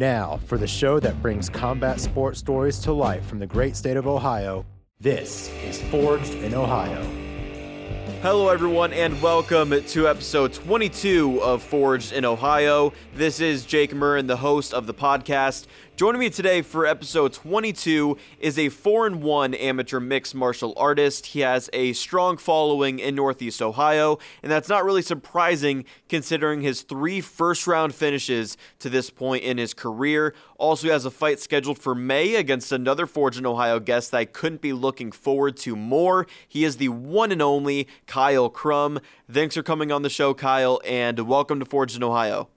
Now, for the show that brings combat sports stories to life from the great state of Ohio, this is Forged in Ohio. Hello, everyone, and welcome to episode 22 of Forged in Ohio. This is Jake Murren, the host of the podcast. Joining me today for episode 22 is a 4 and 1 amateur mixed martial artist. He has a strong following in Northeast Ohio, and that's not really surprising considering his three first round finishes to this point in his career. Also, he has a fight scheduled for May against another Forged in Ohio guest that I couldn't be looking forward to more. He is the one and only Kyle Crum. Thanks for coming on the show, Kyle, and welcome to Forged in Ohio.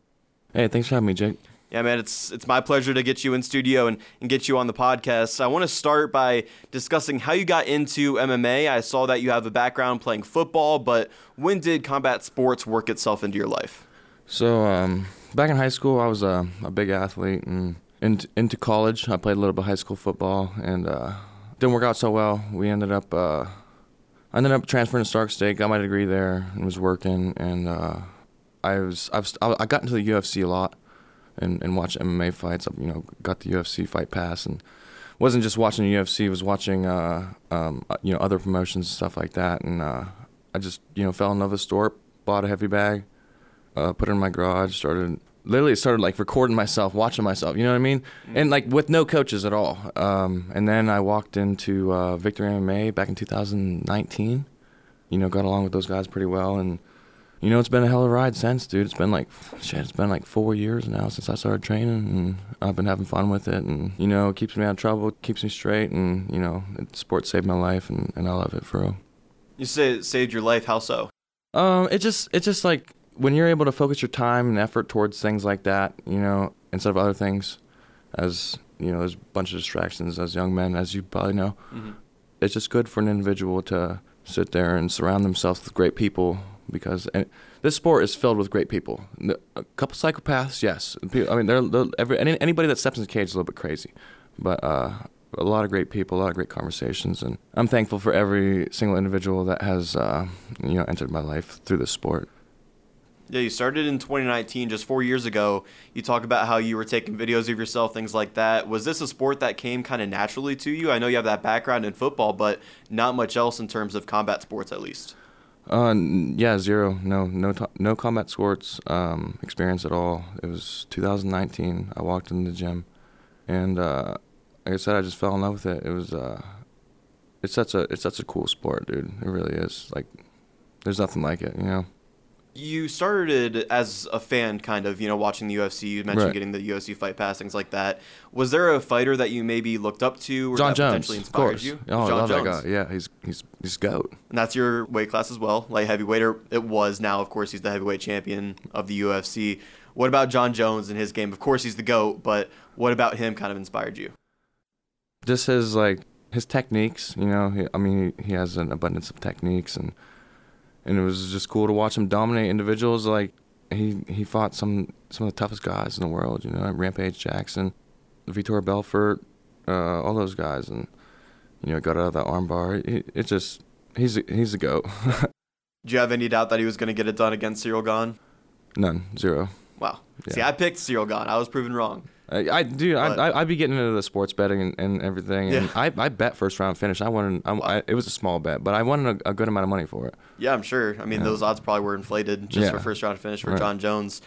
Hey, thanks for having me, Jake. Yeah, man, it's it's my pleasure to get you in studio and, and get you on the podcast. I want to start by discussing how you got into MMA. I saw that you have a background playing football, but when did combat sports work itself into your life? So, um, back in high school, I was a, a big athlete, and into, into college, I played a little bit of high school football, and uh, didn't work out so well. We ended up, uh, I ended up transferring to Stark State, got my degree there, and was working, and uh, I was, I was, I got into the UFC a lot and, and watch MMA fights. You know, got the UFC fight pass and wasn't just watching the UFC. Was watching uh, um, uh, you know other promotions and stuff like that. And uh, I just you know fell in love with sport. Bought a heavy bag, uh, put it in my garage. Started literally started like recording myself, watching myself. You know what I mean? Mm-hmm. And like with no coaches at all. Um, and then I walked into uh, Victory MMA back in 2019. You know, got along with those guys pretty well and you know, it's been a hell of a ride since, dude. It's been like, shit, it's been like four years now since I started training, and I've been having fun with it, and you know, it keeps me out of trouble, keeps me straight, and you know, sports saved my life, and, and I love it for real. You say it saved your life. How so? Um, it just, it's just like when you're able to focus your time and effort towards things like that, you know, instead of other things, as you know, there's a bunch of distractions as young men, as you probably know. Mm-hmm. It's just good for an individual to sit there and surround themselves with great people because this sport is filled with great people. A couple psychopaths, yes. I mean, they're, they're every, anybody that steps in the cage is a little bit crazy, but uh, a lot of great people, a lot of great conversations, and I'm thankful for every single individual that has uh, you know entered my life through this sport. Yeah, you started in 2019, just four years ago. You talk about how you were taking videos of yourself, things like that. Was this a sport that came kind of naturally to you? I know you have that background in football, but not much else in terms of combat sports, at least. Uh, yeah, zero. No, no, no combat sports um, experience at all. It was 2019. I walked in the gym, and uh, like I said, I just fell in love with it. It was, uh, it's such a, it's such a cool sport, dude. It really is. Like, there's nothing like it, you know you started as a fan, kind of, you know, watching the UFC. You mentioned right. getting the UFC fight pass, things like that. Was there a fighter that you maybe looked up to or Jon that Jones, potentially inspired you? Oh, Jon I love Jones. that guy. Yeah, he's he's he's goat. And that's your weight class as well, light heavyweight. It was now, of course, he's the heavyweight champion of the UFC. What about Jon Jones and his game? Of course, he's the goat, but what about him kind of inspired you? Just his like his techniques. You know, he, I mean, he, he has an abundance of techniques and and it was just cool to watch him dominate individuals. Like he he fought some some of the toughest guys in the world. You know, Rampage Jackson, Vitor Belfort, uh, all those guys, and you know, got out of that armbar. It, it just he's a, he's a goat. Do you have any doubt that he was going to get it done against Ciryl Gane? None, zero. Yeah. See, I picked Ciryl Gane. I was proven wrong. I, I do. I, I be getting into the sports betting and, and everything. And yeah. I, I bet first round finish. I won. I, I, it was a small bet, but I won a, a, good amount of money for it. Yeah, I'm sure. I mean, yeah. those odds probably were inflated just yeah. for first round finish for right. Jon Jones.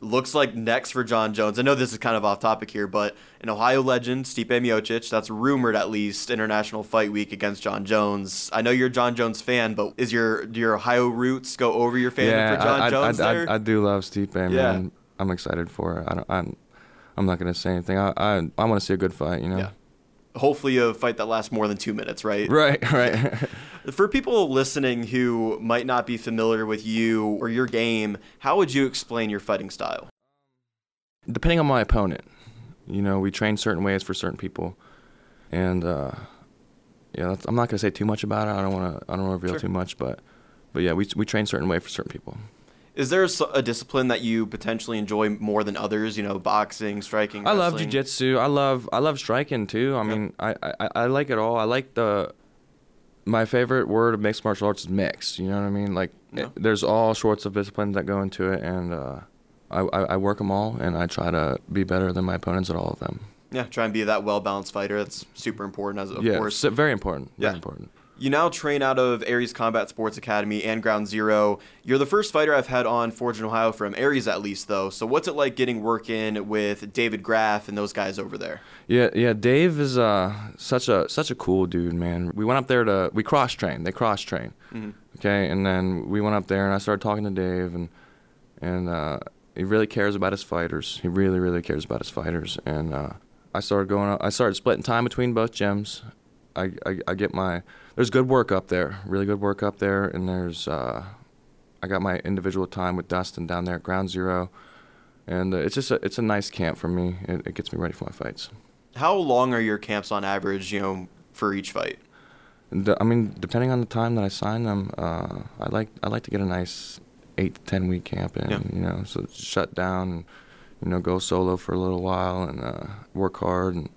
Looks like next for Jon Jones. I know this is kind of off topic here, but an Ohio legend, Stipe Miocic, that's rumored at least, International Fight Week against Jon Jones. I know you're a Jon Jones fan, but is your do your Ohio roots go over your fandom yeah, for John I, Jones I, there? I, I, do love Stipe, man. I'm excited for. I don't. I'm, I'm not gonna say anything. I I, I want to see a good fight. You know. Yeah. Hopefully, a fight that lasts more than two minutes, right? Right, right. For people listening who might not be familiar with you or your game, how would you explain your fighting style? Depending on my opponent, you know, we train certain ways for certain people, and uh, yeah, I'm not gonna say too much about it. I don't want to. I don't want to reveal sure. too much, but but yeah, we we train certain way for certain people. Is there a discipline that you potentially enjoy more than others? You know, boxing, striking. I love jujitsu. I love I love striking too. I mean, I, I I like it all. I like the. My favorite word of mixed martial arts is mix. You know what I mean? Like, it, there's all sorts of disciplines that go into it, and uh, I, I, I work them all, and I try to be better than my opponents at all of them. Yeah, try and be that well balanced fighter. That's super important, as of yeah, course. very important. Yeah. Very important. You now train out of Aries Combat Sports Academy and Ground Zero. You're the first fighter I've had on Forged in Ohio from Aries, at least, though. So, what's it like getting work in with David Graff and those guys over there? Yeah, yeah. Dave is uh, such a such a cool dude, man. We went up there to we cross train. They cross train. Okay, and then we went up there and I started talking to Dave and and uh, he really cares about his fighters. He really really cares about his fighters. And uh, I started going. I started splitting time between both gyms. I, I I get my there's good work up there, really good work up there, and there's uh, I got my individual time with Dustin down there at Ground Zero. And uh, it's just a, it's a nice camp for me. It, it gets me ready for my fights. How long are your camps on average, you know, for each fight? I mean, depending on the time that I sign them, uh, I like I like to get a nice eight to ten week camp in. Yeah. You know, so shut down, and, you know, go solo for a little while and uh, work hard, and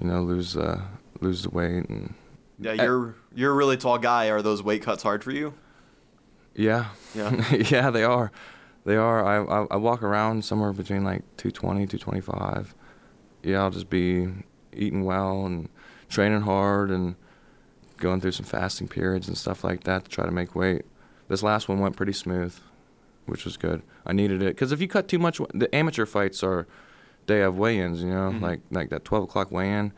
you know, lose uh, lose the weight, and Yeah, you're you're a really tall guy. Are those weight cuts hard for you? yeah, Yeah. yeah, they are, they are. I, I I walk around somewhere between like 220, 225. Yeah, I'll just be eating well and training hard and going through some fasting periods and stuff like that to try to make weight. This last one went pretty smooth, which was good. I needed it because if you cut too much, the amateur fights are they have weigh-ins. You know, Mhm. like like that 12 o'clock weigh-in.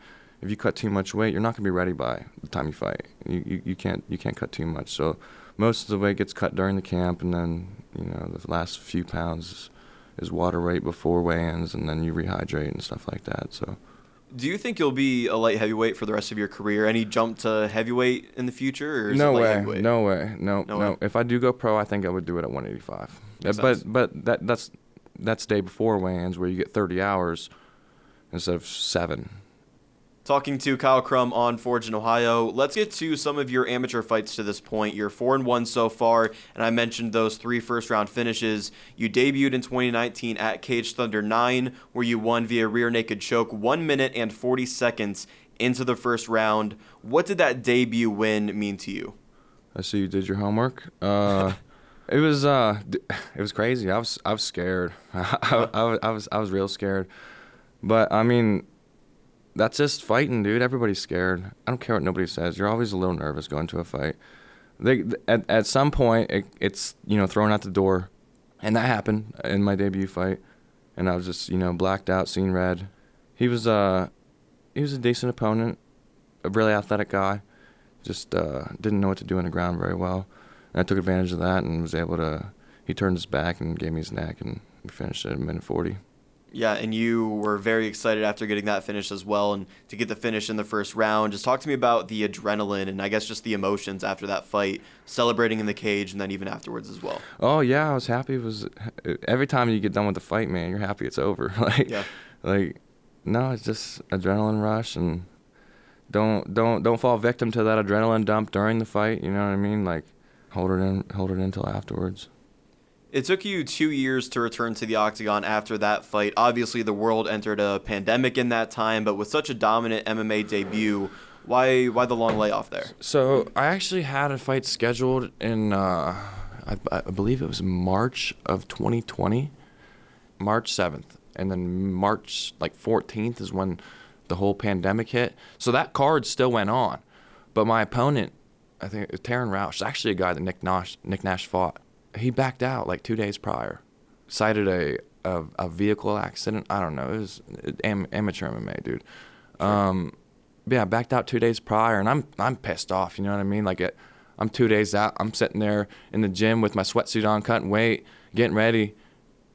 If you cut too much weight, you're not gonna be ready by the time you fight. You, you you can't you can't cut too much. So most of the weight gets cut during the camp, and then you know the last few pounds is, water weight before weigh-ins, and then you rehydrate and stuff like that. So. Do you think you'll be a light heavyweight for the rest of your career? Any jump to heavyweight in the future, no way, no way, no, No no. way. If I do go pro, I think I would do it at 185. Makes but sense. but that that's that's day before weigh-ins where you get 30 hours instead of seven. Talking to Kyle Crum on Forged in Ohio. Let's get to some of your amateur fights to this point. You're four and one so far, and I mentioned those three first round finishes. You debuted in 2019 at Caged Thunder 9, where you won via rear naked choke, one minute and 40 seconds into the first round. What did that debut win mean to you? I see you did your homework. Uh, it was uh, it was crazy. I was I was scared. I, I, I was I was real scared. But I mean, that's just fighting, dude. Everybody's scared. I don't care what nobody says. You're always a little nervous going to a fight. They at at some point it, it's you know thrown out the door, and that happened in my debut fight, and I was just you know blacked out, seeing red. He was uh, he was a decent opponent, a really athletic guy just uh, didn't know what to do on the ground very well. And I took advantage of that and was able to. He turned his back and gave me his neck, and we finished it at a minute 40. Yeah, and you were very excited after getting that finish as well, and to get the finish in the first round. Just talk to me about the adrenaline and I guess just the emotions after that fight, celebrating in the cage, and then even afterwards as well. Oh yeah, I was happy. It was uh, every time you get done with the fight, man, you're happy it's over. like, Yeah. like no, it's just adrenaline rush, and don't don't don't fall victim to that adrenaline dump during the fight. You know what I mean? Like, hold it in, hold it in until afterwards. It took you two years to return to the octagon after that fight. Obviously, the world entered a pandemic in that time, but with such a dominant MMA debut, why why the long layoff there? So I actually had a fight scheduled in, uh, I, I believe it was March of 2020, March 7th, and then March like 14th is when the whole pandemic hit. So that card still went on, but my opponent, I think Taryn Roush, actually a guy that Nick Nash, Nick Nash fought. He backed out like two days prior, cited a a, a vehicle accident. I don't know. It was am, amateur MMA, dude. Um, yeah, backed out two days prior, and I'm I'm pissed off. You know what I mean? Like, it, I'm two days out. I'm sitting there in the gym with my sweatsuit on, cutting weight, getting ready,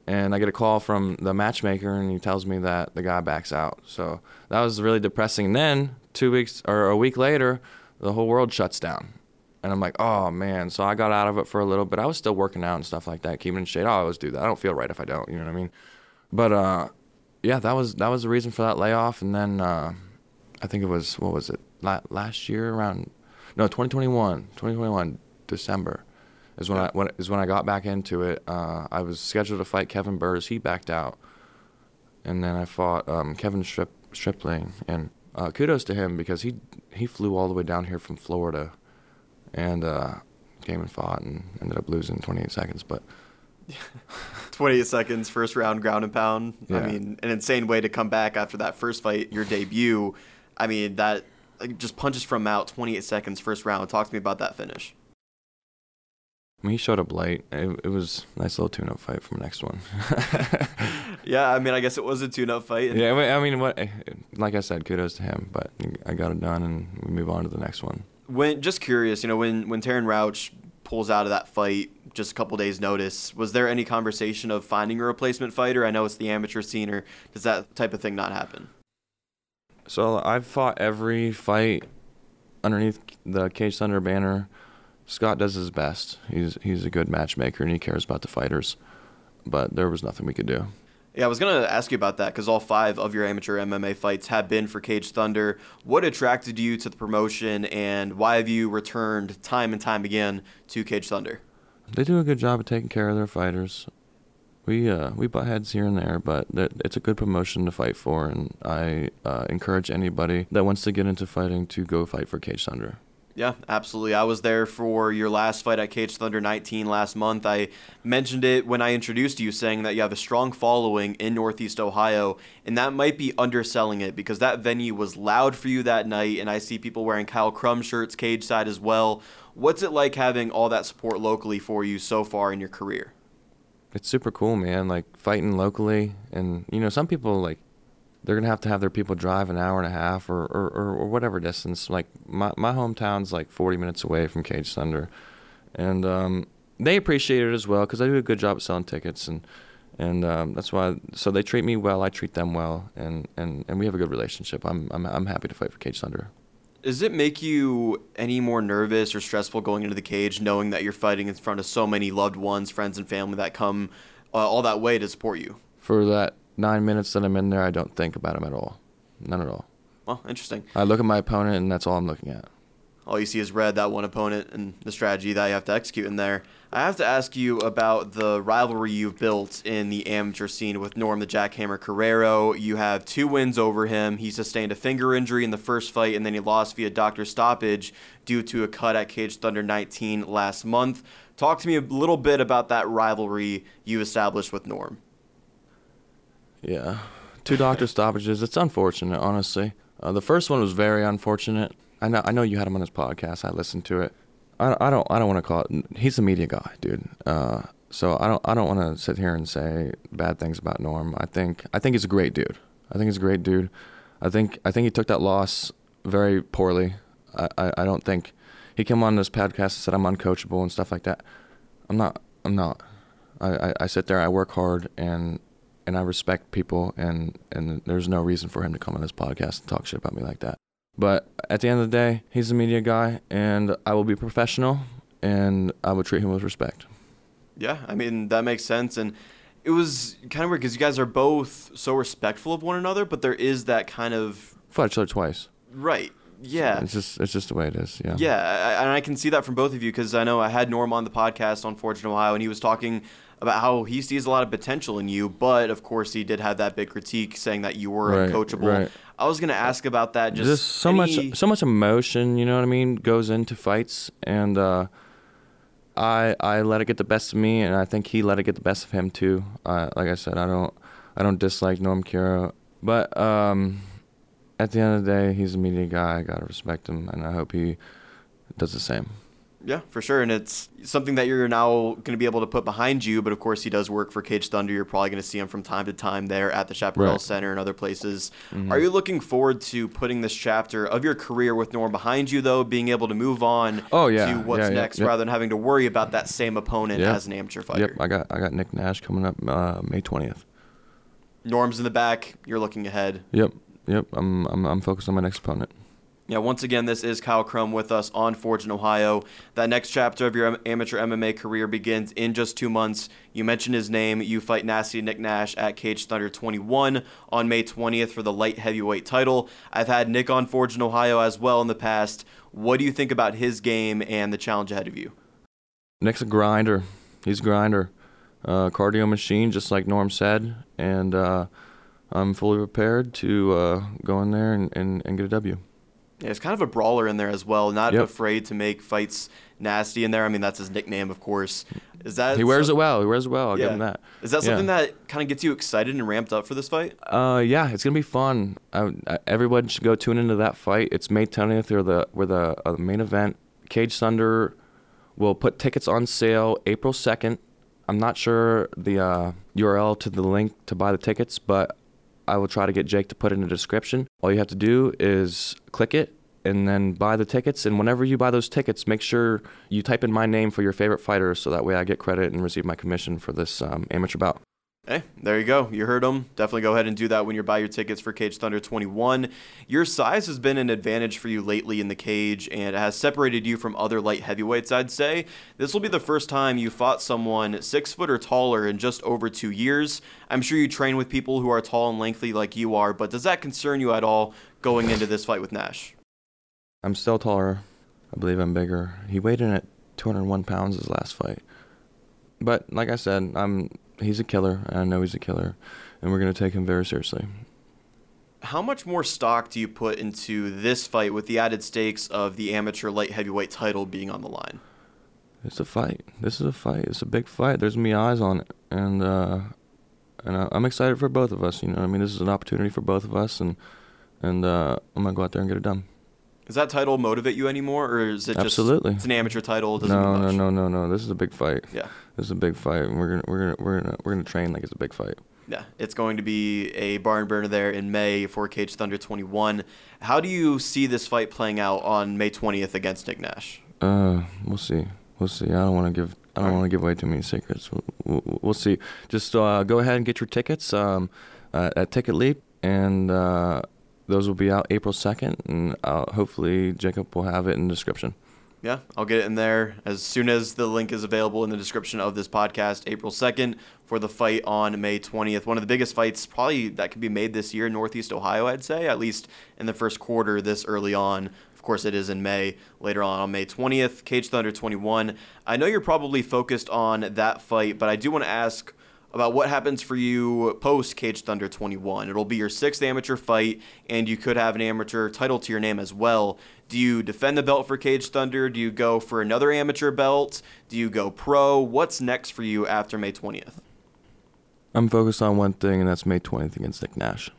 and I get a call from the matchmaker, and he tells me that the guy backs out. So that was really depressing. And then two weeks or a week later, the whole world shuts down, and I'm like, oh man. So I got out of it for a little bit. I was still working out and stuff like that, keeping in shape. I always do that. I don't feel right if I don't. You know what I mean? But uh, yeah, that was that was the reason for that layoff, and then. Uh, I think it was what was it La- last year around no 2021 2021 December is when Yeah. I when is when I got back into it. Uh, I was scheduled to fight Kevin Burrs. He backed out, and then I fought um, Kevin Strip Stripling. And uh, kudos to him because he he flew all the way down here from Florida, and uh, came and fought and ended up losing 28 seconds. But 28 seconds, first round ground and pound. I mean, an insane way to come back after that first fight, your debut. I mean, that like, just punches from out 28 seconds, first round. Talk to me about that finish. I mean, he showed up late. It, it was a nice little tune-up fight from the next one. Yeah, I mean, I guess it was a tune-up fight. yeah, I mean- I mean, what? Like I said, kudos to him. But I got it done, and we move on to the next one. When just curious, you know, when when Taryn Rouch pulls out of that fight, just a couple days notice, was there any conversation of finding a replacement fighter? I know it's the amateur scene, or does that type of thing not happen? So I've fought every fight underneath the Caged Thunder banner. Scott does his best. He's he's a good matchmaker and he cares about the fighters. But there was nothing we could do. Yeah, I was gonna ask you about that because all five of your amateur MMA fights have been for Caged Thunder. What attracted you to the promotion, and why have you returned time and time again to Caged Thunder? They do a good job of taking care of their fighters. We uh, we butt heads here and there, but it's a good promotion to fight for, and I uh, encourage anybody that wants to get into fighting to go fight for Caged Thunder. Yeah, absolutely. I was there for your last fight at Caged Thunder 19 last month. I mentioned it when I introduced you, saying that you have a strong following in Northeast Ohio, and that might be underselling it because that venue was loud for you that night, and I see people wearing Kyle Crum shirts cage side as well. What's it like having all that support locally for you so far in your career? It's super cool, man. Like fighting locally, and you know, some people like they're gonna have to have their people drive an hour and a half or or, or, or whatever distance. Like my my hometown's like 40 minutes away from Caged Thunder, and um, they appreciate it as well because I do a good job at selling tickets, and and um, that's why. So they treat me well, I treat them well, and, and, and we have a good relationship. I'm I'm I'm happy to fight for Caged Thunder. Does it make you any more nervous or stressful going into the cage, knowing that you're fighting in front of so many loved ones, friends, and family that come uh, all that way to support you? For that nine minutes that I'm in there, I don't think about them at all, none at all. Well, interesting. I look at my opponent, and that's all I'm looking at. all you see is red, that one opponent, and the strategy that you have to execute in there. I have to ask you about the rivalry you've built in the amateur scene with Norm the Jackhammer Carreiro. You have two wins over him. He sustained a finger injury in the first fight, and then he lost via doctor stoppage due to a cut at Caged Thunder 19 last month. Talk to me a little bit about that rivalry you established with Norm. Yeah, two doctor stoppages. It's unfortunate, honestly. Uh, the first one was very unfortunate. I know. I know you had him on this podcast. I listened to it. I, I don't. I don't want to call it. He's a media guy, dude. Uh, so I don't. I don't want to sit here and say bad things about Norm. I think. I think he's a great dude. I think he's a great dude. I think. I think he took that loss very poorly. I. I, I don't think he came on this podcast and said I'm uncoachable and stuff like that. I'm not. I'm not. I, I, I sit there. I work hard and and I respect people, and and there's no reason for him to come on this podcast and talk shit about me like that. But at the end of the day, he's a media guy, and I will be professional, and I will treat him with respect. Yeah, I mean that makes sense, and it was kind of weird because you guys are both so respectful of one another, but there is that kind of Fought each other twice. right. Yeah, It's just it's just the way it is. Yeah. yeah, I, and I can see that from both of you because I know I had Norm on the podcast on Forged in Ohio, and he was talking about how he sees a lot of potential in you, but of course he did have that big critique saying that you were Right, uncoachable. right. I was gonna ask about that. Just Just so any- much so much emotion, you know what I mean, goes into fights, and uh, I I let it get the best of me, and I think he let it get the best of him too. Uh, like I said, I don't I don't dislike Norm Kira, but um, at the end of the day, he's a media guy. I gotta respect him, and I hope he does the same. Yeah, for sure. And it's something that you're now going to be able to put behind you. But of course, he does work for Caged Thunder. You're probably going to see him from time to time there at the Chaparral Right. Center and other places. Mhm. Are you looking forward to putting this chapter of your career with Norm behind you, though, being able to move on Oh, yeah. to what's Yeah, yeah, next yep. rather than having to worry about that same opponent as an amateur fighter? Yep, I got I got Nick Nash coming up uh, May twentieth. Norm's in the back. You're looking ahead. Yep, yep. I'm I'm I'm focused on my next opponent. Yeah, once again, this is Kyle Crum with us on Forged in Ohio. That next chapter of your amateur MMA career begins in just two months. You mentioned his name. You fight Nasty Nick Nash at Caged Thunder 21 on May 20th for the light heavyweight title. I've had Nick on Forged in Ohio as well in the past. What do you think about his game and the challenge ahead of you? Nick's a grinder. He's a grinder. Uh, cardio machine, just like Norm said, and uh, I'm fully prepared to uh, go in there and, and, and get a W. Yeah, it's kind of a brawler in there as well. Not Yep. afraid to make fights nasty in there. I mean, that's his nickname, of course. Is that He wears some- it well. He wears it well. I'll give him that. Is that Yeah. something that kind of gets you excited and ramped up for this fight? Uh, yeah, it's gonna be fun. I, I, everyone should go tune into that fight. It's May 20th, or the where the uh, main event. Caged Thunder will put tickets on sale April 2nd. I'm not sure the uh, URL to the link to buy the tickets, but I will try to get Jake to put in a description. All you have to do is click it and then buy the tickets. And whenever you buy those tickets, make sure you type in my name for your favorite fighter, so that way I get credit and receive my commission for this um, amateur bout. Hey, there you go. You heard him. Definitely go ahead and do that when you buy your tickets for Caged Thunder 21. Your size has been an advantage for you lately in the cage, and it has separated you from other light heavyweights, I'd say. This will be the first time you fought someone six foot or taller in just over two years. I'm sure you train with people who are tall and lengthy like you are, but does that concern you at all going into this fight with Nash? I'm still taller. I believe I'm bigger. He weighed in at 201 pounds his last fight. But like I said, I'm he's a killer, and I know he's a killer, and we're gonna take him very seriously. How much more stock do you put into this fight with the added stakes of the amateur light heavyweight title being on the line? It's a fight. This is a fight. It's a big fight. There's gonna eyes on it, and uh, and I- I'm excited for both of us. You know, what I mean, this is an opportunity for both of us, and and uh, I'm gonna go out there and get it done. Does that title motivate you anymore, or is it just Absolutely. it's an amateur title? It doesn't No, mean no, much? no, no, no. This is a big fight. Yeah, This is a big fight, and we're gonna we're gonna we're gonna we're gonna train like it's a big fight. yeah. It's going to be a barn burner there in May for Caged Thunder 21. How do you see this fight playing out on May 20th against Nick Nash? Uh, we'll see. We'll see. I don't want to give. I don't want to give away too many secrets. We'll, we'll, we'll see. Just uh, go ahead and get your tickets um, uh, at TicketLeap, and uh, those will be out April second, and uh, hopefully Jacob will have it in the description. Yeah, I'll get it in there as soon as the link is available in the description of this podcast, April 2nd, for the fight on May 20th. One of the biggest fights probably that could be made this year in Northeast Ohio, I'd say, at least in the first quarter this early on. Of course, it is in May, later on on May 20th, Caged Thunder 21. I know you're probably focused on that fight, but I do want to ask about what happens for you post Caged Thunder 21. It'll be your sixth amateur fight, and you could have an amateur title to your name as well. Do you defend the belt for Caged Thunder? Do you go for another amateur belt? Do you go pro? What's next for you after May 20th? I'm focused on one thing, and that's May 20th against Nick Nash.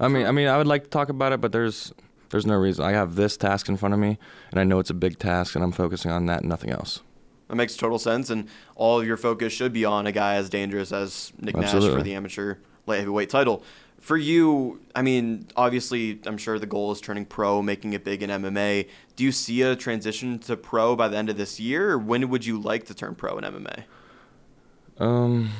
I mean, I mean, I would like to talk about it, but there's there's no reason. I have this task in front of me, and I know it's a big task, and I'm focusing on that and nothing else. That makes total sense, and all of your focus should be on a guy as dangerous as Nick Nash for the amateur light heavyweight title. For you, I mean, obviously, I'm sure the goal is turning pro, making it big in MMA. Do you see a transition to pro by the end of this year, or when would you like to turn pro in MMA? Um,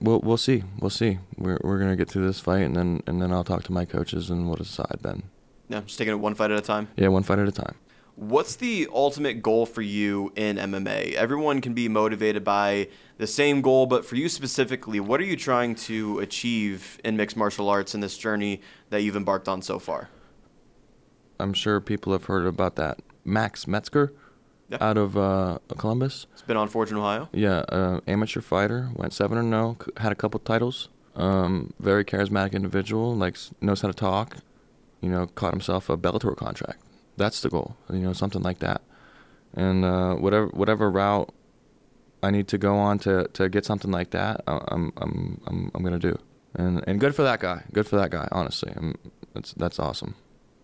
we'll we'll see. We'll see. We're we're gonna get through this fight, and then and then I'll talk to my coaches, and we'll decide then. Yeah, just taking it one fight at a time. Yeah, one fight at a time. What's the ultimate goal for you in MMA? Everyone can be motivated by the same goal, but for you specifically, what are you trying to achieve in mixed martial arts in this journey that you've embarked on so far? I'm sure people have heard about that Max Metzger Yeah. out of uh, Columbus. It's been on Forged in, Ohio. Yeah, uh, amateur fighter, went seven and zero, had a couple titles. Um, very charismatic individual, likes knows how to talk. You know, caught himself a Bellator contract. That's the goal. You know, something like that. And uh, whatever whatever route I need to go on to, to get something like that, I'm I'm I'm I'm gonna do. And and good for that guy. Good for that guy. Honestly, I'm, that's that's awesome.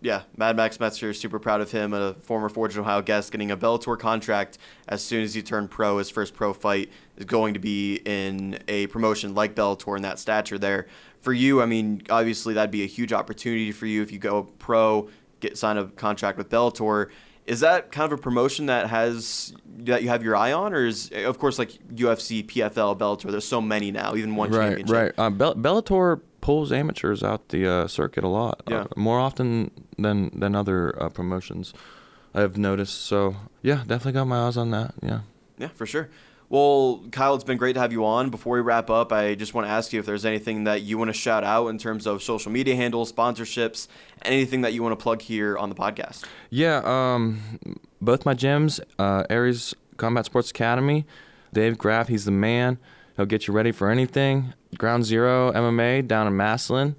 Yeah, Mad Max Metzger, super proud of him, a former Forged in, Ohio guest, getting a Bellator contract as soon as he turned pro. His first pro fight is going to be in a promotion like Bellator in that stature there. For you, I mean, obviously that'd be a huge opportunity for you if you go pro, get sign a contract with Bellator. Is that kind of a promotion that has that you have your eye on, or is of course like UFC, PFL, Bellator? There's so many now, even one right, championship. right. Uh, Bell- Bellator pulls amateurs out the uh, circuit a lot, Yeah. uh, more often than than other uh, promotions. I've noticed. So yeah, definitely got my eyes on that. Yeah. Yeah, for sure. Well, Kyle, it's been great to have you on. Before we wrap up, I just want to ask you if there's anything that you want to shout out in terms of social media handles, sponsorships, anything that you want to plug here on the podcast. Yeah, um, both my gyms, uh, Aries Combat Sports Academy, Dave Graff, he's the man. He'll get you ready for anything. Ground Zero MMA down in Massillon.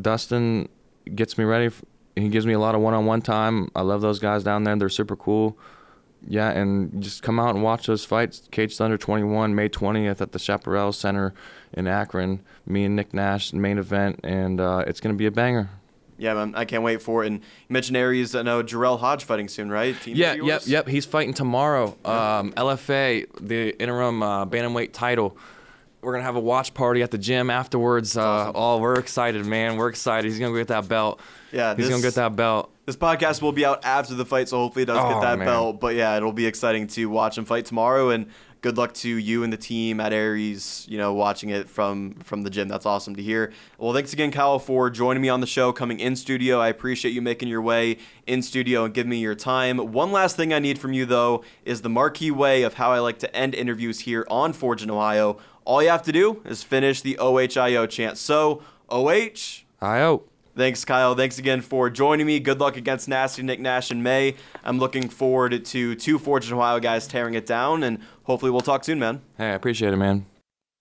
Dustin gets me ready. he gives me a lot of one-on-one time. I love those guys down there. They're super cool. Yeah, and just come out and watch those fights. Caged Thunder 21, May 20th at the Chaparral Center in Akron. Me and Nick Nash, main event, and uh, it's going to be a banger. Yeah, man, I can't wait for it. And you mentioned Aries. I know Jarrell Hodge fighting soon, right? Team yeah, yep, yep. He's fighting tomorrow. Um, LFA, the interim uh, bantamweight title. We're gonna have a watch party at the gym afterwards. Uh, awesome. Oh, we're excited, man. We're excited. He's gonna get that belt. Yeah, he's this, gonna get that belt. This podcast will be out after the fight, so hopefully it does oh, get that man. belt. But yeah, it'll be exciting to watch him fight tomorrow. And good luck to you and the team at Aries, you know, watching it from from the gym. That's awesome to hear. Well, thanks again, Kyle, for joining me on the show, coming in studio. I appreciate you making your way in studio and giving me your time. One last thing I need from you, though, is the marquee way of how I like to end interviews here on Forged in Ohio. All you have to do is finish the OHIO chant. So, OH. IO. Thanks, Kyle. Thanks again for joining me. Good luck against Nasty Nick Nash in May. I'm looking forward to two in Ohio guys tearing it down, and hopefully we'll talk soon, man. Hey, I appreciate it, man.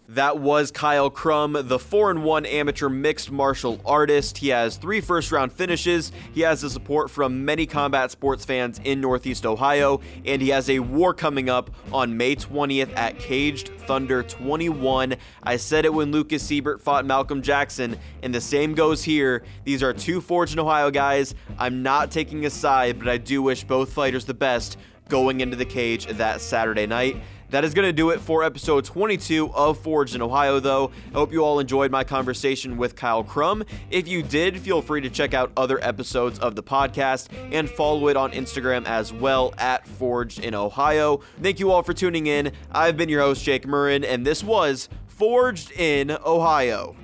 That was Kyle Crum, the 4 and 1 amateur mixed martial artist. He has three first round finishes. He has the support from many combat sports fans in Northeast Ohio, and he has a war coming up on May 20th at Caged Thunder 21. I said it when Lucas Siebert fought Malcolm Jackson, and the same goes here. These are two in Ohio guys. I'm not taking a side, but I do wish both fighters the best going into the cage that Saturday night. That is going to do it for episode 22 of Forged in Ohio, though. I hope you all enjoyed my conversation with Kyle Crum. If you did, feel free to check out other episodes of the podcast and follow it on Instagram as well at Forged in Ohio. Thank you all for tuning in. I've been your host, Jake Murren, and this was Forged in Ohio.